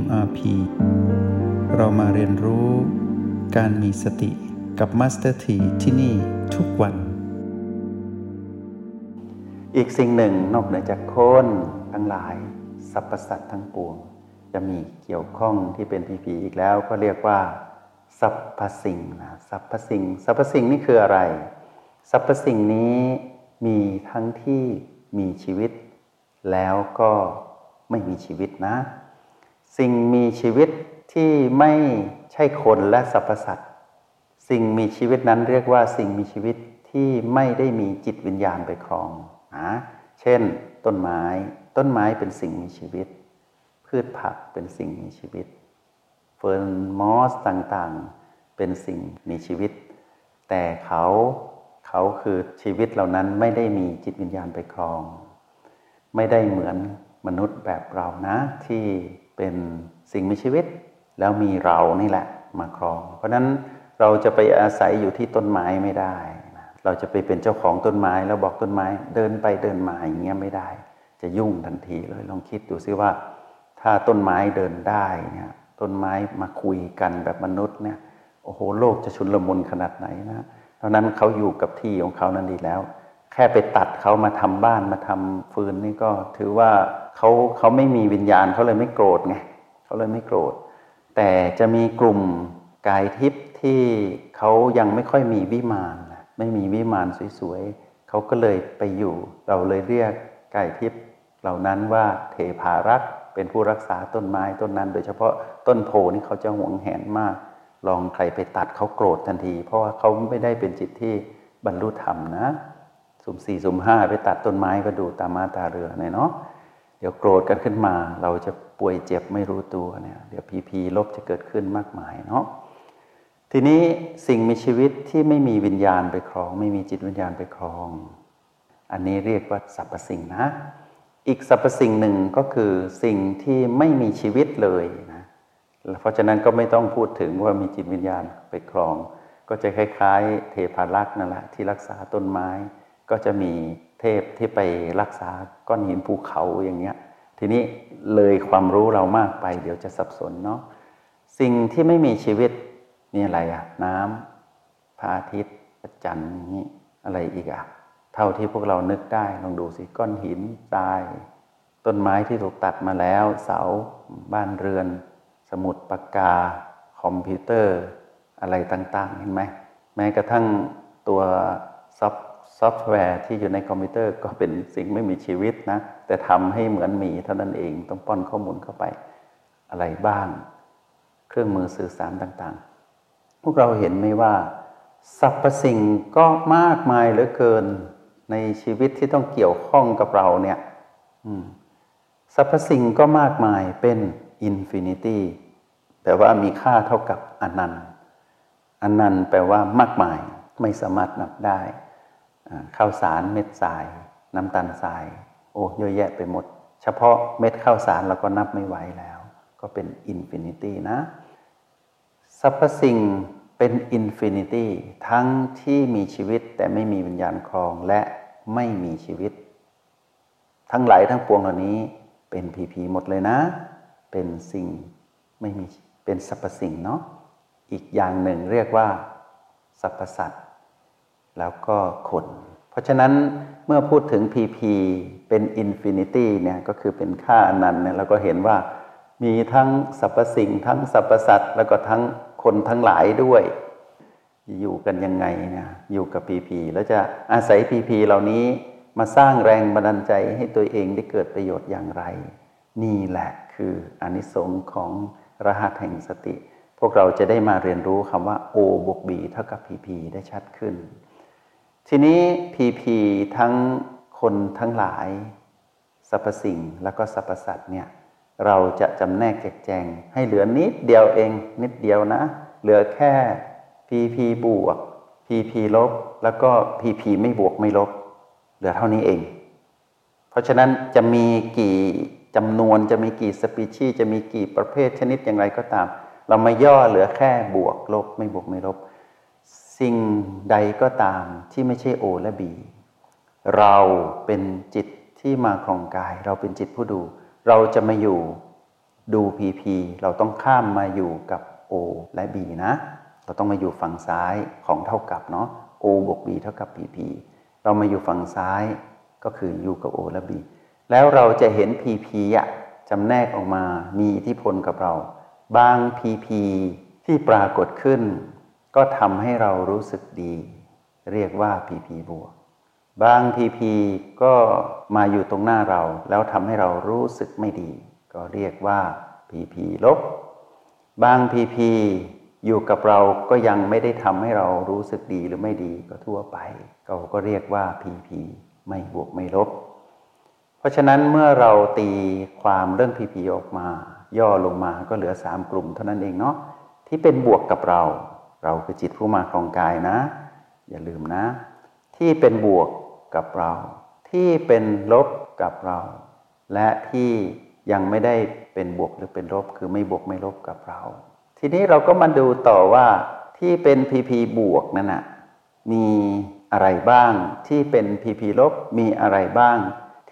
MRP เรามาเรียนรู้การมีสติกับ Master T ที่ที่นี่ทุกวัน อีกสิ่งหนึ่งนอกเหนือจากคนทั้งหลายสรรพสัตว์ทั้งปวง จะมีเกี่ยวข้องที่เป็นผีๆอีกแล้วก็เรียกว่าสรรพสิ่งนะสรรพสิ่งสรรพสิ่งนี่คืออะไรสรรพสิ่งนี้มีทั้งที่มีชีวิต แล้วก็ไม่มีชีวิตนะ สิ่งมีชีวิตที่ไม่ใช่คนและสรรพสัตว์สิ่งมีชีวิตนั้นเรียกว่าสิ่งมีชีวิตที่ไม่ได้มีจิตวิญญาณไปครองนะเช่น ต้นไม้ ต้นไม้เป็นสิ่งมีชีวิต พืชผักเป็นสิ่งมีชีวิต เฟิร์นมอสต่างๆ เป็นสิ่งมีชีวิต แต่เขาเขาคือชีวิตเหล่านั้นไม่ได้มีจิตวิญญาณไปครอง ไม่ได้เหมือนมนุษย์แบบเรานะที่ เป็นสิ่งมีชีวิต แล้วมีเรานี่แหละมาครอง เพราะนั้นเราจะไปอาศัยอยู่ที่ต้นไม้ไม่ได้นะเราจะไปเป็นเจ้าของต้นไม้แล้วบอกต้นไม้เดินไปเดินมาอย่างเงี้ยไม่ได้ จะยุ่งทันทีเลยลองคิดดูซิว่า ถ้าต้นไม้เดินได้เนี่ยต้นไม้มาคุยกันแบบมนุษย์เนี่ยโอ้โหโลกจะชุนลมุนขนาดไหนนะเพราะนั้นเขาอยู่กับที่ของเขานั่นดีแล้ว แค่ไปตัดเขามาทำบ้านมาทำฟืนนี่ก็ถือว่าเขาเขาไม่มีวิญญาณเขาเลยไม่โกรธไงเขาเลยไม่โกรธ แต่จะมีกลุ่มกายทิพย์ที่เขายังไม่ค่อยมีวิมานไม่มีวิมานสวยๆเขาก็เลยไปอยู่ เราเลยเรียกกายทิพย์เหล่านั้นว่าเทพารักษ์เป็นผู้รักษาต้นไม้ต้นนั้น โดยเฉพาะต้นโพนี่เขาจะหวงแหนมาก ลองใครไปตัดเขาโกรธทันที เพราะว่าเขาไม่ได้เป็นจิตที่บรรลุธรรมนะ สุ่มสี่สุ่มห้าไปตัดต้นไม้ก็ดูตามาตาเรือเนเนาะเดี๋ยวโกรธกันขึ้นมา เราจะป่วยเจ็บไม่รู้ตัวเนี่ยเดี๋ยวพีพีลบจะเกิดขึ้นมากมายเนาะทีนี้สิ่งมีชีวิตที่ไม่มีวิญญาณไปครอง ไม่มีจิตวิญญาณไปครอง อันนี้เรียกว่าสรรพสิ่งนะ อีกสรรพสิ่งหนึ่งก็คือสิ่งที่ไม่มีชีวิตเลยนะเพราะฉะนั้นก็ไม่ต้องพูดถึงว่ามีจิตวิญญาณไปครอง ก็จะคล้าย ๆ เทพารักษ์นั่นแหละที่รักษาต้นไม้ ก็จะมีเทพที่ไปรักษาก้อนหินภูเขาอย่างเงี้ย ทีนี้เลยความรู้เรามากไป เดี๋ยวจะสับสนเนาะสิ่งที่ไม่มีชีวิตนี่อะไรอะน้ำพระอาทิตย์พระจันทร์นี้อะไรอีกอะเท่าที่พวกเรานึกได้ลองดูสิก้อนหินทราย ต้นไม้ที่ถูกตัดมาแล้ว เสาบ้านเรือน สมุดปากกา คอมพิวเตอร์ อะไรต่าง ๆ เห็นไหมแม้กระทั่งตัวซอฟ ซอฟต์แวร์ที่อยู่ในคอมพิวเตอร์ก็เป็นสิ่งไม่มีชีวิตนะ แต่ทำให้เหมือนมีเท่านั้นเองต้องป้อนข้อมูลเข้าไปอะไรบ้าง เครื่องมือสื่อสารต่างๆ พวกเราเห็นไหมว่าสรรพสิ่งก็มากมายเหลือเกินในชีวิตที่ต้องเกี่ยวข้องกับเราเนี่ยสรรพสิ่งก็มากมายเป็น infinity แปลว่ามีค่าเท่ากับอนันต์อนันต์แปลว่ามากมายไม่สามารถนับได้ ข้าวสารเม็ดทราย น้ำตาลทราย โอ้เยอะแยะไปหมด เฉพาะเม็ดข้าวสารเราก็นับไม่ไหวแล้ว ก็เป็น infinity นะสรรพสิ่งเป็น infinity ทั้งที่มีชีวิตแต่ไม่มีวิญญาณครองและไม่มีชีวิต ทั้งหลายทั้งปวงเหล่านี้เป็น PP หมดเลยนะ เป็นสิ่งไม่มีเป็นสรรพสิ่งเนาะอีกอย่างหนึ่งเรียกว่าสรรพสัตว์ แล้วก็คนเพราะฉะนั้นเมื่อพูดถึง PP เป็น infinity เนี่ยก็คือเป็นค่าอนันต์เนี่ยเราก็เห็นว่ามีทั้งสรรพสิ่งทั้งสรรพสัตว์แล้วก็ทั้งคนทั้งหลายด้วย อยู่กันยังไงเนี่ยอยู่กับ PP แล้วจะอาศัย PP เหล่านี้มาสร้างแรงบันดาลใจให้ตัวเองได้เกิดประโยชน์อย่างไร นี่แหละคืออานิสงส์ของรหัสแห่งสติ พวกเราจะได้มาเรียนรู้คำว่า O บวก B เท่ากับ PP ได้ชัดขึ้น ทีนี้พีพีทั้งคนทั้งหลายสรรพสิ่งแล้วก็สรรพสัตว์เนี่ยเราจะจำแนกแจกแจง ให้เหลือนิดเดียวเอง นิดเดียวนะ เหลือแค่พีพีบวกพีพีลบ แล้วก็พีพีไม่บวกไม่ลบ เหลือเท่านี้เอง เพราะฉะนั้นจะมีกี่จำนวนจะมีกี่สปีชีจะมีกี่ประเภทชนิดอย่างไรก็ตาม เรามาย่อเหลือแค่บวกลบ ไม่บวกไม่ลบ สิ่งใดก็ตามที่ไม่ใช่โอและบี เราเป็นจิตที่มาครองกาย เราเป็นจิตผู้ดู เราจะมาอยู่ดู PP เราต้องข้ามมาอยู่กับ O และ B นะ เราต้องมาอยู่ฝั่งซ้ายของเท่ากับเนาะ O บวก B เท่ากับ PP เรามาอยู่ฝั่งซ้ายก็คือ U กับ O และ B แล้วเราจะเห็น PP อะจำแนกออกมามีอิทธิพลกับเรา บาง PP ที่ปรากฏขึ้น ก็ทำให้เรารู้สึกดี เรียกว่า PP บวก บาง PP ก็มาอยู่ตรงหน้าเรา แล้วทำให้เรารู้สึกไม่ดี ก็เรียกว่า PP ลบ บาง PP อยู่กับเราก็ยังไม่ได้ทำให้เรารู้สึกดีหรือไม่ดีก็ทั่วไปเราก็เรียกว่า PP ไม่บวกไม่ลบ เพราะฉะนั้นเมื่อเราตีความเรื่อง PP ออกมา ย่อลงมาก็เหลือ3กลุ่มเท่านั้นเองเนาะที่เป็นบวกกับเรา เราคือจิตผู้มาครองกายนะ อย่าลืมนะ ที่เป็นบวกกับเรา ที่เป็นลบกับเรา และที่ยังไม่ได้เป็นบวกหรือเป็นลบ คือไม่บวกไม่ลบกับเรา ทีนี้เราก็มาดูต่อว่าที่เป็น PP บวกนั่นนะมีอะไรบ้างที่เป็น PP ลบมีอะไรบ้าง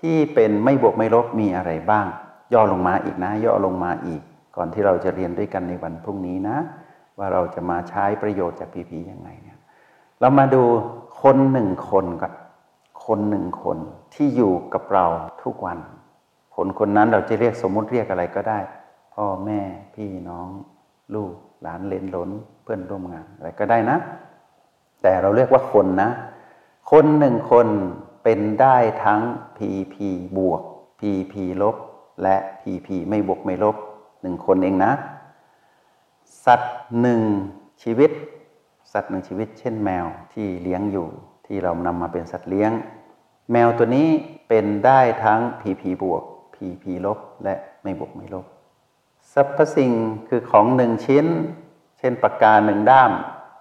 ที่เป็นไม่บวกไม่ลบมีอะไรบ้าง ย่อลงมาอีกนะ ย่อลงมาอีก ก่อนที่เราจะเรียนด้วยกันในวันพรุ่งนี้นะ ว่าเราจะมาใช้ประโยชน์จาก PP ยังไงเนี่ยเรามาดูคนหนึ่งคนก่อนคนหนึ่งคนที่อยู่กับเราทุกวัน คนคนนั้นเราจะเรียกสมมุติเรียกอะไรก็ได้ พ่อแม่พี่น้อง ลูกหลานเลนหลนเพื่อนร่วมงานอะไรก็ได้นะ แต่เราเรียกว่าคนนะ คนหนึ่งคนเป็นได้ทั้ง PP บวก PP ลบ และ PP ไม่บวกไม่ลบหนึ่งคนเองนะ สัตว์หนึ่งชีวิต สัตว์หนึ่งชีวิต เช่นแมวที่เลี้ยงอยู่ที่เรานำมาเป็นสัตว์เลี้ยง แมวตัวนี้เป็นได้ทั้ง PP บวก PP ลบและไม่บวกไม่ลบสรรพสิ่งคือของหนึ่งชิ้น เช่นปากกาหนึ่งด้าม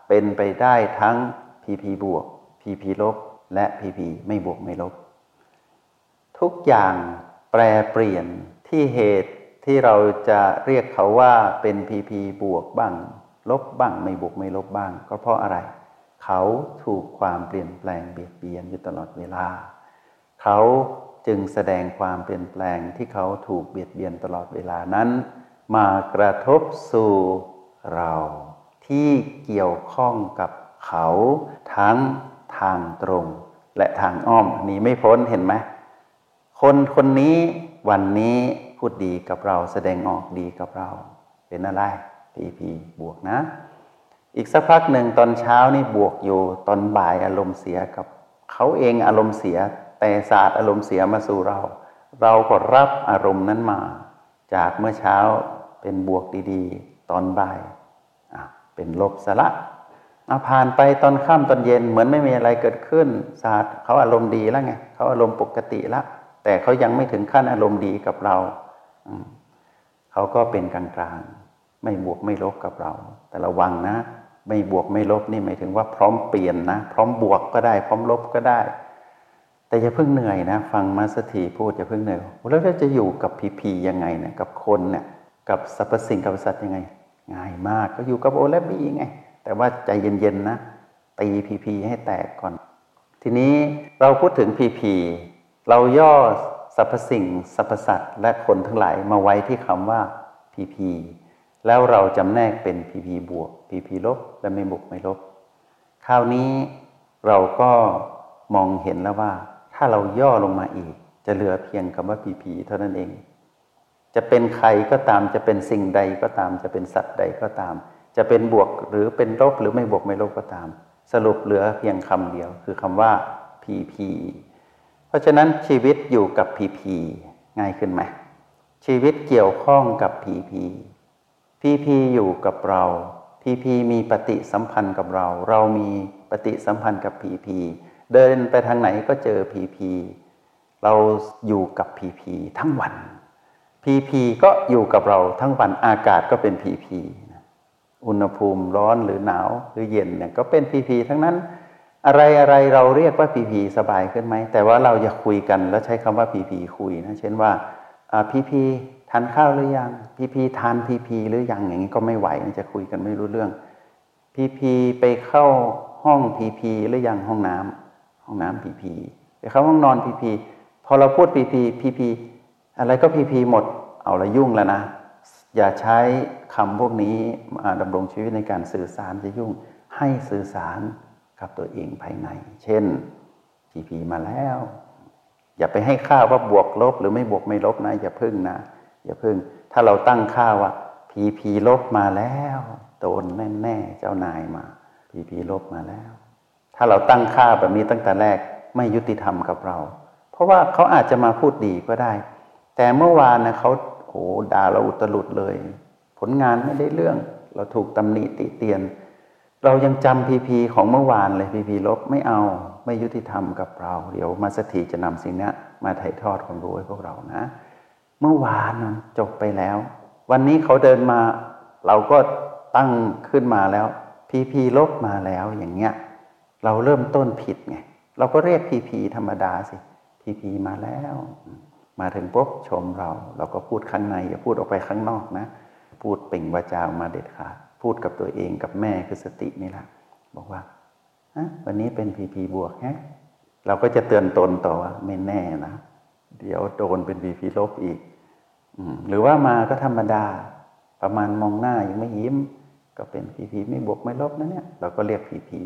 เป็นไปได้ทั้ง PP บวก PP ลบ และ PP ไม่บวกไม่ลบ ทุกอย่างแปรเปลี่ยนที่เหตุ ที่เราจะเรียกเขาว่าเป็น PP บวกบ้าง ลบบ้างไม่บวกไม่ลบบ้าง ก็เพราะอะไร เขาถูกความเปลี่ยนแปลงเบียดเบียนอยู่ตลอดเวลา เขาจึงแสดงความเปลี่ยนแปลงที่เขาถูกเบียดเบียนตลอดเวลานั้น มากระทบสู่เราที่เกี่ยวข้องกับเขาทั้งทางตรง และทางอ้อมหนีไม่พ้นเห็นไหมคนคนนี้วันนี้ พูดดีกับเราแสดงออกดีกับเรา เป็นอะไรพีพีบวกนะ อีกสักพักหนึ่งตอนเช้านี่บวกอยู่ตอนบ่ายอารมณ์เสียกับเขาเองอารมณ์เสีย แต่ศาสตร์อารมณ์เสียมาสู่เรา เราก็รับอารมณ์นั้นมา จากเมื่อเช้าเป็นบวกดีๆ ตอนบ่ายเป็นลบสละอาผ่านไปตอนค่ำตอนเย็นเหมือนไม่มีอะไรเกิดขึ้น ศาสตร์เขาอารมณ์ดีแล้วไงเขาอารมณ์ปกติแล้วแต่เขายังไม่ถึงขั้นอารมณ์ดีกับเรา เขาก็เป็นกลางๆไม่บวกไม่ลบกับเรา แต่ระวังนะ ไม่บวกไม่ลบนี่หมายถึงว่าพร้อมเปลี่ยนนะ พร้อมบวกก็ได้ พร้อมลบก็ได้ แต่อย่าเพิ่งเหนื่อยนะ ฟังมาสถีพูดอย่าเพิ่งเหนื่อยแล้วเราจะอยู่กับพีพียังไงเนี่ยกับคนเนี่ยกับสรรพสิ่งกับสัตว์ยังไง ง่ายมากก็อยู่กับโอและบีไง แต่ว่าใจเย็นๆนะตีพีพีให้แตกก่อน ทีนี้เราพูดถึงพีพีเราย่อ สรรพสิ่งสรรพสัตว์และคนทั้งหลายมาไว้ที่คำว่า PP แล้วเราจำแนกเป็น PP บวก PP ลบ และไม่บวกไม่ลบ คราวนี้เราก็มองเห็นแล้วว่า ถ้าเราย่อลงมาอีก จะเหลือเพียงคำว่า PP เท่านั้นเอง จะเป็นใครก็ตามจะเป็นสิ่งใดก็ตาม จะเป็นสัตว์ใดก็ตาม จะเป็นบวกหรือเป็นลบหรือไม่บวกไม่ลบก็ตาม สรุปเหลือเพียงคำเดียว คือคำว่า PP เพราะฉะนั้นชีวิตอยู่กับ PP ง่ายขึ้นไหมชีวิตเกี่ยวข้องกับ PP PP อยู่กับเรา PP มีปฏิสัมพันธ์กับเรา เรามีปฏิสัมพันธ์กับ PP เดินไปทางไหนก็เจอ PP เราอยู่กับ PP ทั้งวันPP ก็อยู่กับเราทั้งวันอากาศก็เป็น PP อุณหภูมิร้อนหรือหนาวหรือเย็นเนี่ยก็เป็น PP ทั้งนั้น อะไรอะไรเราเรียกว่า PP สบายขึ้นไหม แต่ว่าเราจะคุยกันแล้วใช้คำว่า PP คุยนะเช่นว่า PP ทานข้าวหรือยัง PP ทาน PP หรือยังอย่างนี้ก็ไม่ไหวจะคุยกันไม่รู้เรื่อง PP ไปเข้าห้อง PP หรือยังห้องน้ำห้องน้ำ PPไปเข้าห้องนอนพีพีพอเราพูดพีพีพีพีอะไรก็พีพีหมดเอาละยุ่งแล้วนะ อย่าใช้คำพวกนี้มาดำรงชีวิตในการสื่อสารจะยุ่งให้สื่อสาร กับตัวเองภายใน เช่น GP มาแล้ว อย่าไปให้ค่าว่าบวกลบ หรือไม่บวกไม่ลบนะ อย่าพึ่งนะ อย่าพึ่ง ถ้าเราตั้งค่าว่า PP ลบมาแล้วโดนแน่ๆเจ้านายมา PP ลบมาแล้ว ถ้าเราตั้งค่าแบบนี้ตั้งแต่แรกไม่ยุติธรรมกับเรา เพราะว่าเขาอาจจะมาพูดดีก็ได้ แต่เมื่อวานนะเขาโอ้ด่าเราอุตลุดเลย ผลงานไม่ได้เรื่อง เราถูกตำหนิติเตียน เรายังจำพีพีของเมื่อวานเลยพีพีลบไม่เอาไม่ยุติธรรมกับเรา เดี๋ยวมาสถีจะนำสิ่งนี้มาถ่ายทอดความรู้ให้พวกเรานะ เมื่อวานนะจบไปแล้ว วันนี้เขาเดินมา เราก็ตั้งขึ้นมาแล้ว PP ลบมาแล้วอย่างเงี้ยเราเริ่มต้นผิดไงเราก็เรียก PP ธรรมดาสิ PP มาแล้ว มาถึงปุ๊บชมเรา เราก็พูดข้างในอย่าพูดออกไปข้างนอกนะ พูดเปล่งวาจาออกมาเด็ดขาด พูดกับตัวเองกับแม่คือสตินี่แหละบอกว่าวันนี้เป็น PP บวกฮะเราก็จะเตือนตนต่อว่าไม่แน่นะเดี๋ยวโดนเป็นพีพีลบอีกอหรือว่ามาก็ธรรมดา ประมาณมองหน้ายังไม่ยิ้ม ก็เป็นพีพีไม่บวกไม่ลบนะเนี่ย เราก็เรียกพีพี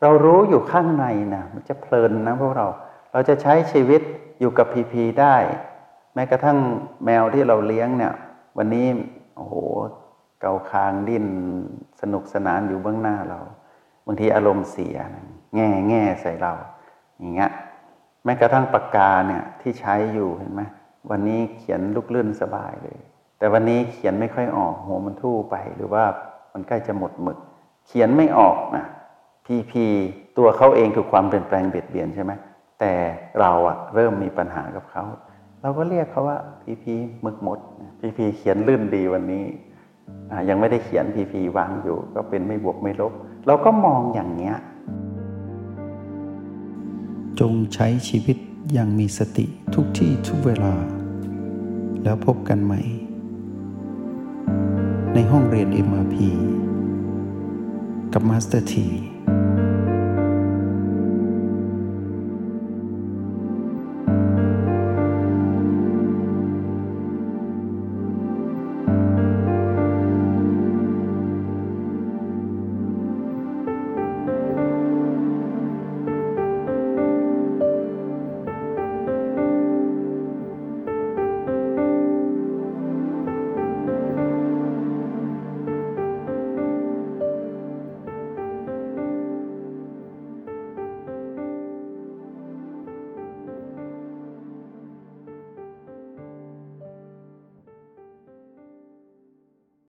เรารู้อยู่ข้างในนะมันจะเพลินนะพวกเรา เราจะใช้ชีวิตอยู่กับพีพีได้ แม้กระทั่งแมวที่เราเลี้ยงเนี่ย วันนี้โอ้โห เกาคางดิ้นสนุกสนานอยู่เบื้องหน้าเรา บางทีอารมณ์เสีย แง่แง่ใส่เรา อย่างเงี้ยแม้กระทั่งปากกาเนี่ยที่ใช้อยู่เห็นไหมวันนี้เขียนลุกลื่นสบายเลย แต่วันนี้เขียนไม่ค่อยออกหัวมันทู่ไป หรือว่ามันใกล้จะหมดหมึก เขียนไม่ออกนะพีพีตัวเขาเองถูกความเปลี่ยนแปลงเบียดเบียนใช่ไหมแต่เราอะเริ่มมีปัญหากับเขาเราก็เรียกเขาว่าพีพีมึกหมดพีพีเขียนลื่นดีวันนี้ ยังไม่ได้เขียนพีพีวางอยู่ ก็เป็นไม่บวกไม่ลบ เราก็มองอย่างเนี้ย จงใช้ชีวิตอย่างมีสติทุกที่ทุกเวลา แล้วพบกันใหม่ ในห้องเรียน MRP กับ Master T